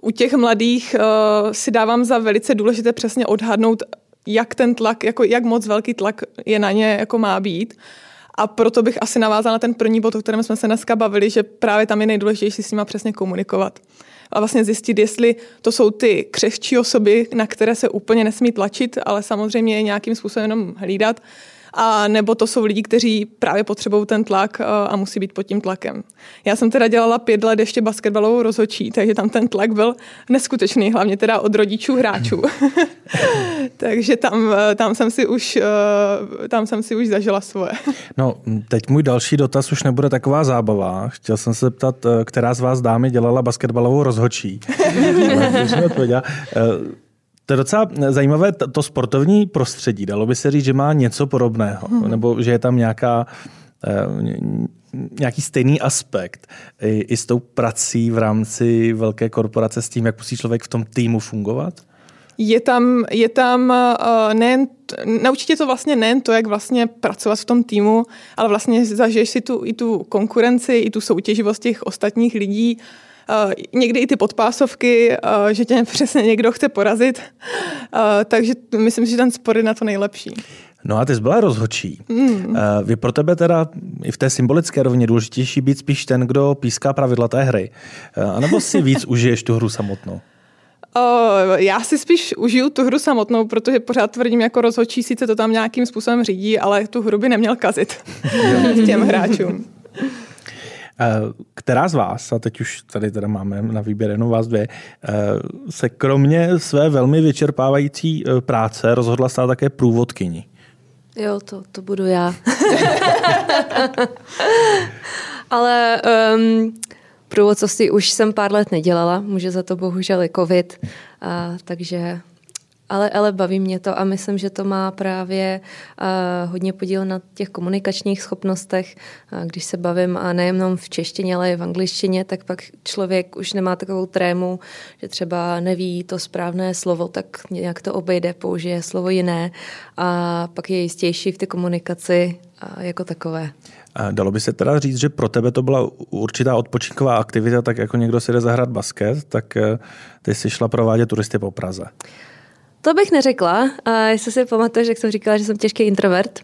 U těch mladých uh, si dávám za velice důležité přesně odhadnout, jak ten tlak, jako jak moc velký tlak je na ně jako má být. A proto bych asi navázala na ten první bod, o kterém jsme se dneska bavili, že právě tam je nejdůležitější s nima přesně komunikovat. A vlastně zjistit, jestli to jsou ty křehčí osoby, na které se úplně nesmí tlačit, ale samozřejmě je nějakým způsobem jenom hlídat, a nebo to jsou lidi, kteří právě potřebují ten tlak a musí být pod tím tlakem. Já jsem teda dělala pět let ještě basketbalovou rozhodčí, takže tam ten tlak byl neskutečný, hlavně teda od rodičů hráčů. takže tam, tam, jsem si už, tam jsem si už zažila svoje. no, teď můj další dotaz už nebude taková zábava. Chtěl jsem se zeptat, která z vás dámy dělala basketbalovou rozhodčí. To je docela zajímavé, to sportovní prostředí. Dalo by se říct, že má něco podobného, hmm. nebo že je tam nějaká, eh, nějaký stejný aspekt i, i s tou prací v rámci velké korporace, s tím, jak musí člověk v tom týmu fungovat? Je tam, je tam uh, nejen, naučit tě to vlastně nejen to, jak vlastně pracovat v tom týmu, ale vlastně zažiješ si tu, i tu konkurenci, i tu soutěživost těch ostatních lidí, Uh, někdy i ty podpásovky, uh, že tě přesně někdo chce porazit. Uh, takže myslím si, že ten sport je na to nejlepší. No a ty jsi byla rozhodčí. Mm. Vy pro tebe teda i v té symbolické rovně důležitější být spíš ten, kdo píská pravidla té hry. A nebo si víc užiješ tu hru samotnou? Uh, já si spíš užiju tu hru samotnou, protože pořád tvrdím, jako rozhodčí sice to tam nějakým způsobem řídí, ale tu hru by neměl kazit těm hráčům. Která z vás, a teď už tady teda máme na výběr jenom vás dvě, eh, se kromě své velmi vyčerpávající eh, práce rozhodla stát také průvodkyní Jo, to, to budu já. Ale um, průvodcovství už jsem pár let nedělala, může za to bohužel i covid, a, takže ale, ale baví mě to a myslím, že to má právě uh, hodně podíl na těch komunikačních schopnostech. Uh, když se bavím a nejenom v češtině, ale i v angličtině, tak pak člověk už nemá takovou trému, že třeba neví to správné slovo, tak nějak to obejde, použije slovo jiné a pak je jistější v té komunikaci uh, jako takové. Dalo by se teda říct, že pro tebe to byla určitá odpočinková aktivita, tak jako někdo si jde zahrát basket, tak eh, ty jsi šla provádět turisty po Praze. To bych neřekla. A jestli si pamatuješ, jak jsem říkala, že jsem těžký introvert.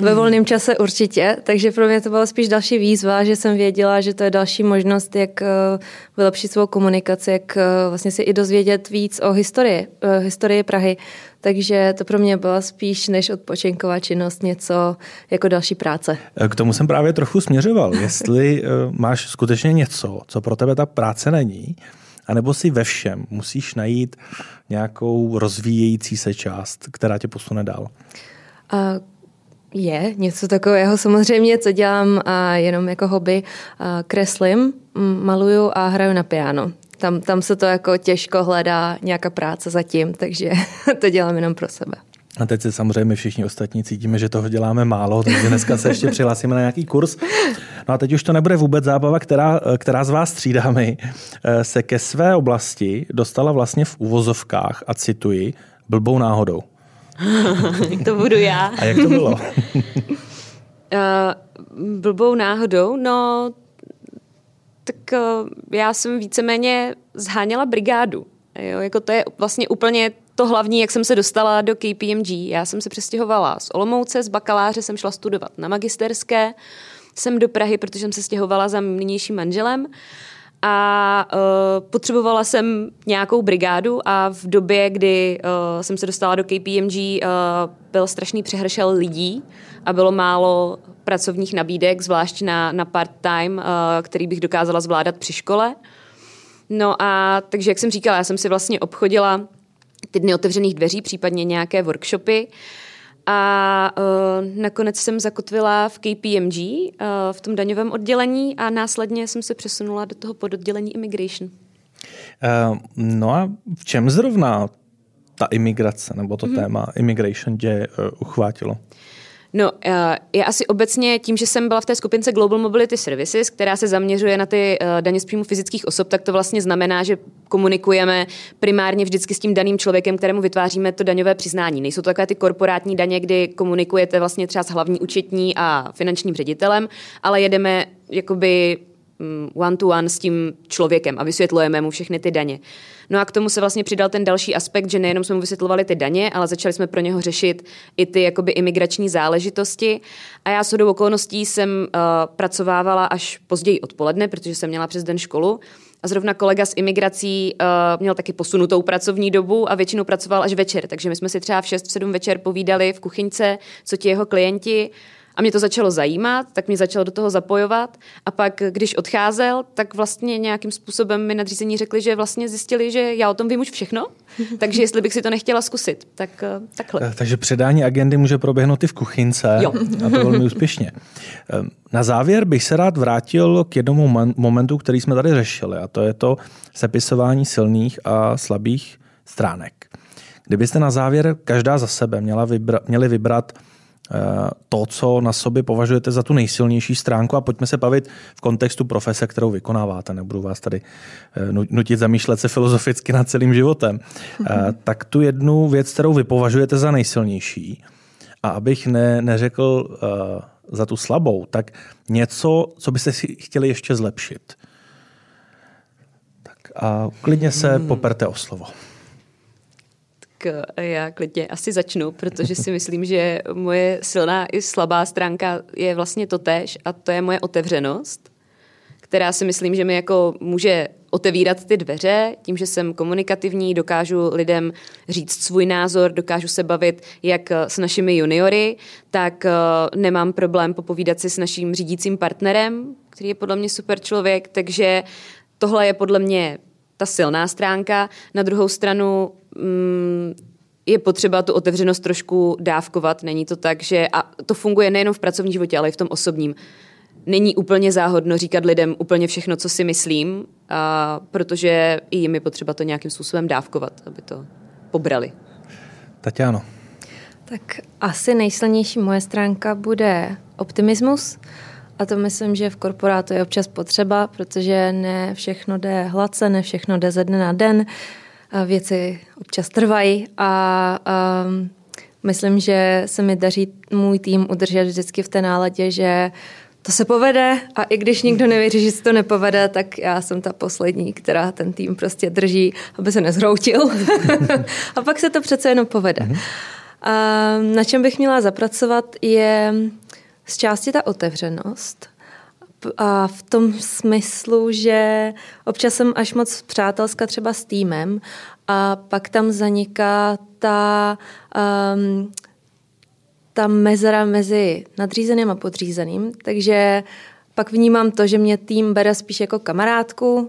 Ve hmm. volném čase určitě, takže pro mě to byla spíš další výzva, že jsem věděla, že to je další možnost, jak eh, vylepšit svou komunikaci, jak eh, vlastně si i dozvědět víc o historii, eh, historii Prahy. Takže to pro mě byla spíš než odpočinková činnost něco jako další práce. K tomu jsem právě trochu směřoval. Jestli máš skutečně něco, co pro tebe ta práce není, anebo si ve všem musíš najít nějakou rozvíjející se část, která tě posune dál? A je něco takového samozřejmě, co dělám a jenom jako hobby. A kreslím, maluju a hraju na piano. Tam, tam se to jako těžko hledá nějaká práce zatím, takže to dělám jenom pro sebe. A teď se samozřejmě všichni ostatní cítíme, že toho děláme málo, takže dneska se ještě přihlásíme na nějaký kurz. No a teď už to nebude vůbec zábava, která, která z vás třídami eh, se ke své oblasti dostala vlastně v uvozovkách a cituji, blbou náhodou. to budu já. A jak to bylo? uh, blbou náhodou? No, tak uh, já jsem víceméně zháněla brigádu. Jo, jako to je vlastně úplně to hlavní, jak jsem se dostala do KPMG. Já jsem se přestěhovala z Olomouce, z bakaláře jsem šla studovat na magisterské, jsem do Prahy, protože jsem se stěhovala za nynějším manželem a uh, potřebovala jsem nějakou brigádu a v době, kdy uh, jsem se dostala do KPMG, uh, byl strašný přehršel lidí a bylo málo pracovních nabídek, zvlášť na, na part-time, uh, který bych dokázala zvládat při škole. No a takže, jak jsem říkala, já jsem si vlastně obchodila ty dny otevřených dveří, případně nějaké workshopy. A uh, nakonec jsem zakotvila v KPMG, uh, v tom daňovém oddělení a následně jsem se přesunula do toho pododdělení immigration. Uh, no a v čem zrovna ta imigrace nebo to mm-hmm. téma immigration tě uh, uchvátilo? No, eh, je asi obecně tím, že jsem byla v té skupince Global Mobility Services, která se zaměřuje na ty eh, daně z příjmu fyzických osob, tak to vlastně znamená, že komunikujeme primárně vždycky s tím daným člověkem, kterému vytváříme to daňové přiznání. Nejsou to takové ty korporátní daně, kdy komunikujete vlastně třeba s hlavní účetní a finančním ředitelem, ale jedeme jakoby mm, one to one s tím člověkem a vysvětlujeme mu všechny ty daně. No a k tomu se vlastně přidal ten další aspekt, že nejenom jsme mu vysvětlovali ty daně, ale začali jsme pro něho řešit i ty jakoby imigrační záležitosti. A já shodou okolností jsem uh, pracovávala až později odpoledne, protože jsem měla přes den školu. A zrovna kolega s imigrací uh, měl taky posunutou pracovní dobu a většinou pracoval až večer. Takže my jsme si třeba v 6-7 večer povídali v kuchyňce, co ti jeho klienti a mě to začalo zajímat, tak mě začalo do toho zapojovat. A pak, když odcházel, tak vlastně nějakým způsobem mi nadřízení řekli, že vlastně zjistili, že já o tom vím už všechno, takže jestli bych si to nechtěla zkusit, tak eh, takhle. Eh, takže předání agendy může proběhnout i v kuchynce. Jo. A to velmi úspěšně. Na závěr bych se rád vrátil k jednomu momentu, který jsme tady řešili, a to je to sepisování silných a slabých stránek. Kdybyste na závěr každá za sebe měla vybra- měli vybrat to, co na sobě považujete za tu nejsilnější stránku a pojďme se bavit v kontextu profese, kterou vykonáváte. Nebudu vás tady eh, nutit zamýšlet se filozoficky nad celým životem. Eh, tak tu jednu věc, kterou vy považujete za nejsilnější a abych ne, neřekl za tu slabou, tak něco, co byste si chtěli ještě zlepšit. Tak a klidně se hmm. poperte o slovo já klidně asi začnu, protože si myslím, že moje silná i slabá stránka je vlastně to tež a to je moje otevřenost, která si myslím, že mi jako může otevírat ty dveře, tím, že jsem komunikativní, dokážu lidem říct svůj názor, dokážu se bavit jak s našimi juniory, tak eh, nemám problém popovídat si s naším řídícím partnerem, který je podle mě super člověk, takže tohle je podle mě ta silná stránka. Na druhou stranu mm, je potřeba tu otevřenost trošku dávkovat. Není to tak, že a to funguje nejenom v pracovním životě, ale i v tom osobním. Není úplně záhodno říkat lidem úplně všechno, co si myslím, a protože i jim je potřeba to nějakým způsobem dávkovat, aby to pobrali. Tatiano. Tak asi nejsilnější moje stránka bude optimismus. A to myslím, že v korporátu je občas potřeba, protože ne všechno jde hladce, ne všechno jde ze dne na den. A věci občas trvají a, a myslím, že se mi daří můj tým udržet vždycky v té náladě, že to se povede a i když nikdo nevěří, že se to nepovede, tak já jsem ta poslední, která ten tým prostě drží, aby se nezhroutil. a pak se to přece jenom povede. Mm-hmm. A na čem bych měla zapracovat je z části ta otevřenost. A v tom smyslu, že občas jsem až moc přátelská třeba s týmem a pak tam zaniká ta, um, ta mezera mezi nadřízeným a podřízeným. Takže pak vnímám to, že mě tým bere spíš jako kamarádku, uh,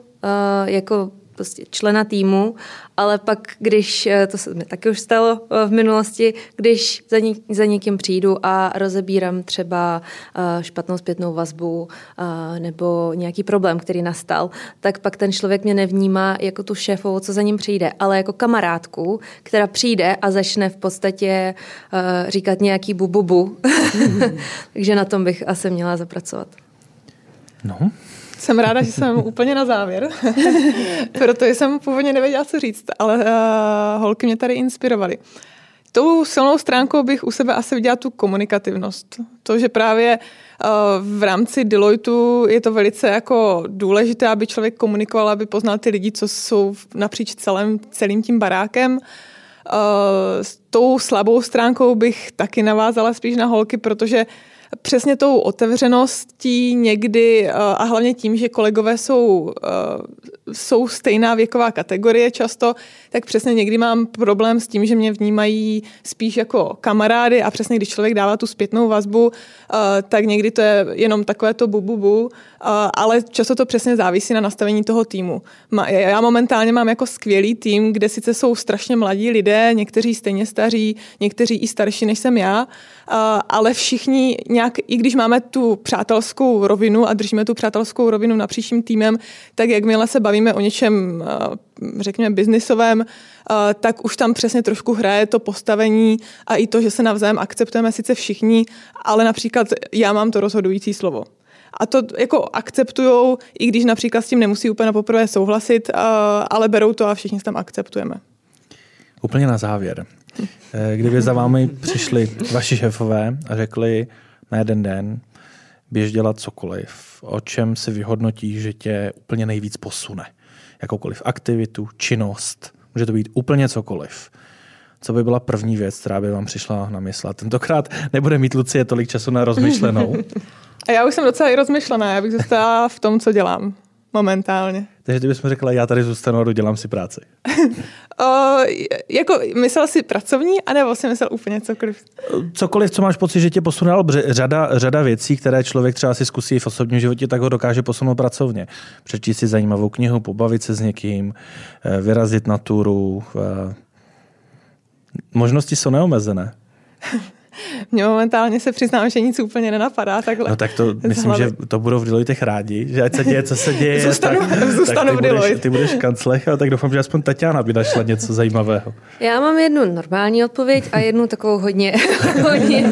jako prostě člena týmu, ale pak, když, eh, to se mi taky už stalo eh, v minulosti, když za, ní, za někým přijdu a rozebírám třeba eh, špatnou zpětnou vazbu nebo nějaký problém, který nastal, tak pak ten člověk mě nevnímá jako tu šéfovou, co za ním přijde, ale jako kamarádku, která přijde a začne v podstatě říkat nějaký bububu. Takže na tom bych asi měla zapracovat. No, jsem ráda, že jsem úplně na závěr, protože jsem původně nevěděla, co říct, ale uh, holky mě tady inspirovaly. Tou silnou stránkou bych u sebe asi viděla tu komunikativnost. To, že právě uh, v rámci Deloitu je to velice jako důležité, aby člověk komunikoval, aby poznal ty lidi, co jsou napříč celým, celým tím barákem. Uh, s tou slabou stránkou bych taky navázala spíš na holky, protože uh, přesně tou otevřeností někdy eh, a hlavně tím, že kolegové jsou, eh, jsou stejná věková kategorie často, tak přesně někdy mám problém s tím, že mě vnímají spíš jako kamarády a přesně když člověk dává tu zpětnou vazbu, eh, tak někdy to je jenom takové to bu, bu, bu ale často to přesně závisí na nastavení toho týmu. Já momentálně mám jako skvělý tým, kde sice jsou strašně mladí lidé, někteří stejně staří, někteří i starší než jsem já, ale všichni nějak, i když máme tu přátelskou rovinu a držíme tu přátelskou rovinu napříč týmem, tak jakmile se bavíme o něčem, řekněme, biznisovém, tak už tam přesně trošku hraje to postavení a i to, že se navzájem akceptujeme sice všichni, ale například já mám to rozhodující slovo. A to jako akceptujou, i když například s tím nemusí úplně na poprvé souhlasit, ale berou to a všichni se tam akceptujeme. Úplně na závěr. Eh, kdyby za vámi přišli vaši šéfové a řekli na jeden den, běž dělat cokoliv, o čem si vyhodnotí, že tě úplně nejvíc posune. Jakoukoliv aktivitu, činnost, může to být úplně cokoliv. Co by byla první věc, která by vám přišla na mysl? Tentokrát nebude mít Lucie tolik času na rozmyšlenou. A já už jsem docela i rozmyšlená, já bych zůstala v tom, co dělám momentálně. Takže ty mi řekla, já tady zůstanu a dodělám si práci. o, jako myslel si pracovní, anebo si myslel úplně cokoliv? Cokoliv, co máš pocit, že tě posunul, řada, řada věcí, které člověk třeba si zkusí v osobním životě, tak ho dokáže posunout pracovně. Přečíst si zajímavou knihu, pobavit se s někým, eh, vyrazit na túru. Možnosti jsou neomezené. Mě momentálně se přiznám, že nic úplně nenapadá takhle. No tak to myslím, že to budou v Deloittech rádi, že ať se děje, co se děje. zůstanu, tak, zůstanu tak ty, budeš, ty budeš kanclech, a tak doufám, že aspoň Tatiana by našla něco zajímavého. Já mám jednu normální odpověď a jednu takovou hodně. hodně.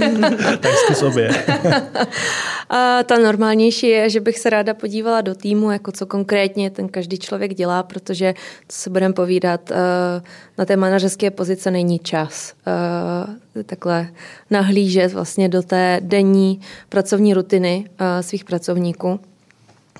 tak zkus obě. a ta normálnější je, že bych se ráda podívala do týmu, jako co konkrétně ten každý člověk dělá, protože, co se budeme povídat, eh, na té manažerské pozice není čas eh, takhle nahlížet vlastně do té denní pracovní rutiny eh, svých pracovníků.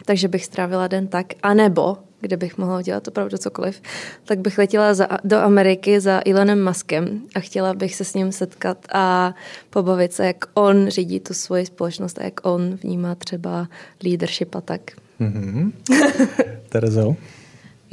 Takže bych strávila den tak. A nebo, kde bych mohla dělat opravdu cokoliv, tak bych letěla za, do Ameriky za Elonem Muskem a chtěla bych se s ním setkat a pobavit se, jak on řídí tu svoji společnost a jak on vnímá třeba leadership a tak. Mm-hmm. Terezo?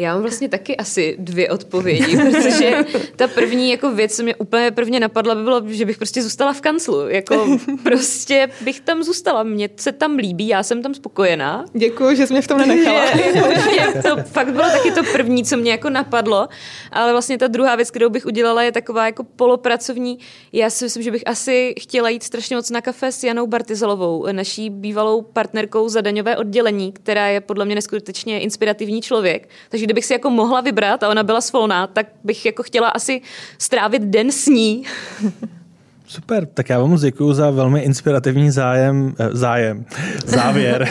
Já mám vlastně taky asi dvě odpovědi, protože ta první jako věc, co mě úplně prvně napadla, by bylo, že bych prostě zůstala v kanclu. Jako prostě bych tam zůstala. Mně se tam líbí, já jsem tam spokojená. Děkuji, že jsi mě v tom nenechala. Je, to fakt bylo taky to první, co mě jako napadlo. Ale vlastně ta druhá věc, kterou bych udělala, je taková jako polopracovní. Já si myslím, že bych asi chtěla jít strašně moc na kafe s Janou Bartizalovou, naší bývalou partnerkou za daňové oddělení, která je podle mě neskutečně inspirativní člověk. Takže kdybych si jako mohla vybrat a ona byla svolná, tak bych jako chtěla asi strávit den s ní. Super, tak já vám moc děkuji za velmi inspirativní zájem, eh, zájem, závěr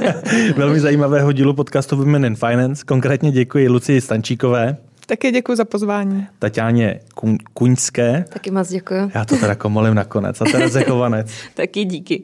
velmi zajímavého dílu podcastu Women in Finance. Konkrétně děkuji Lucii Stančíkové. Taky děkuji za pozvání. Taťáně Kuň, Kuňské. Taky moc děkuji. Já to teda komolím nakonec. A Tereze Chovanec. Taky díky.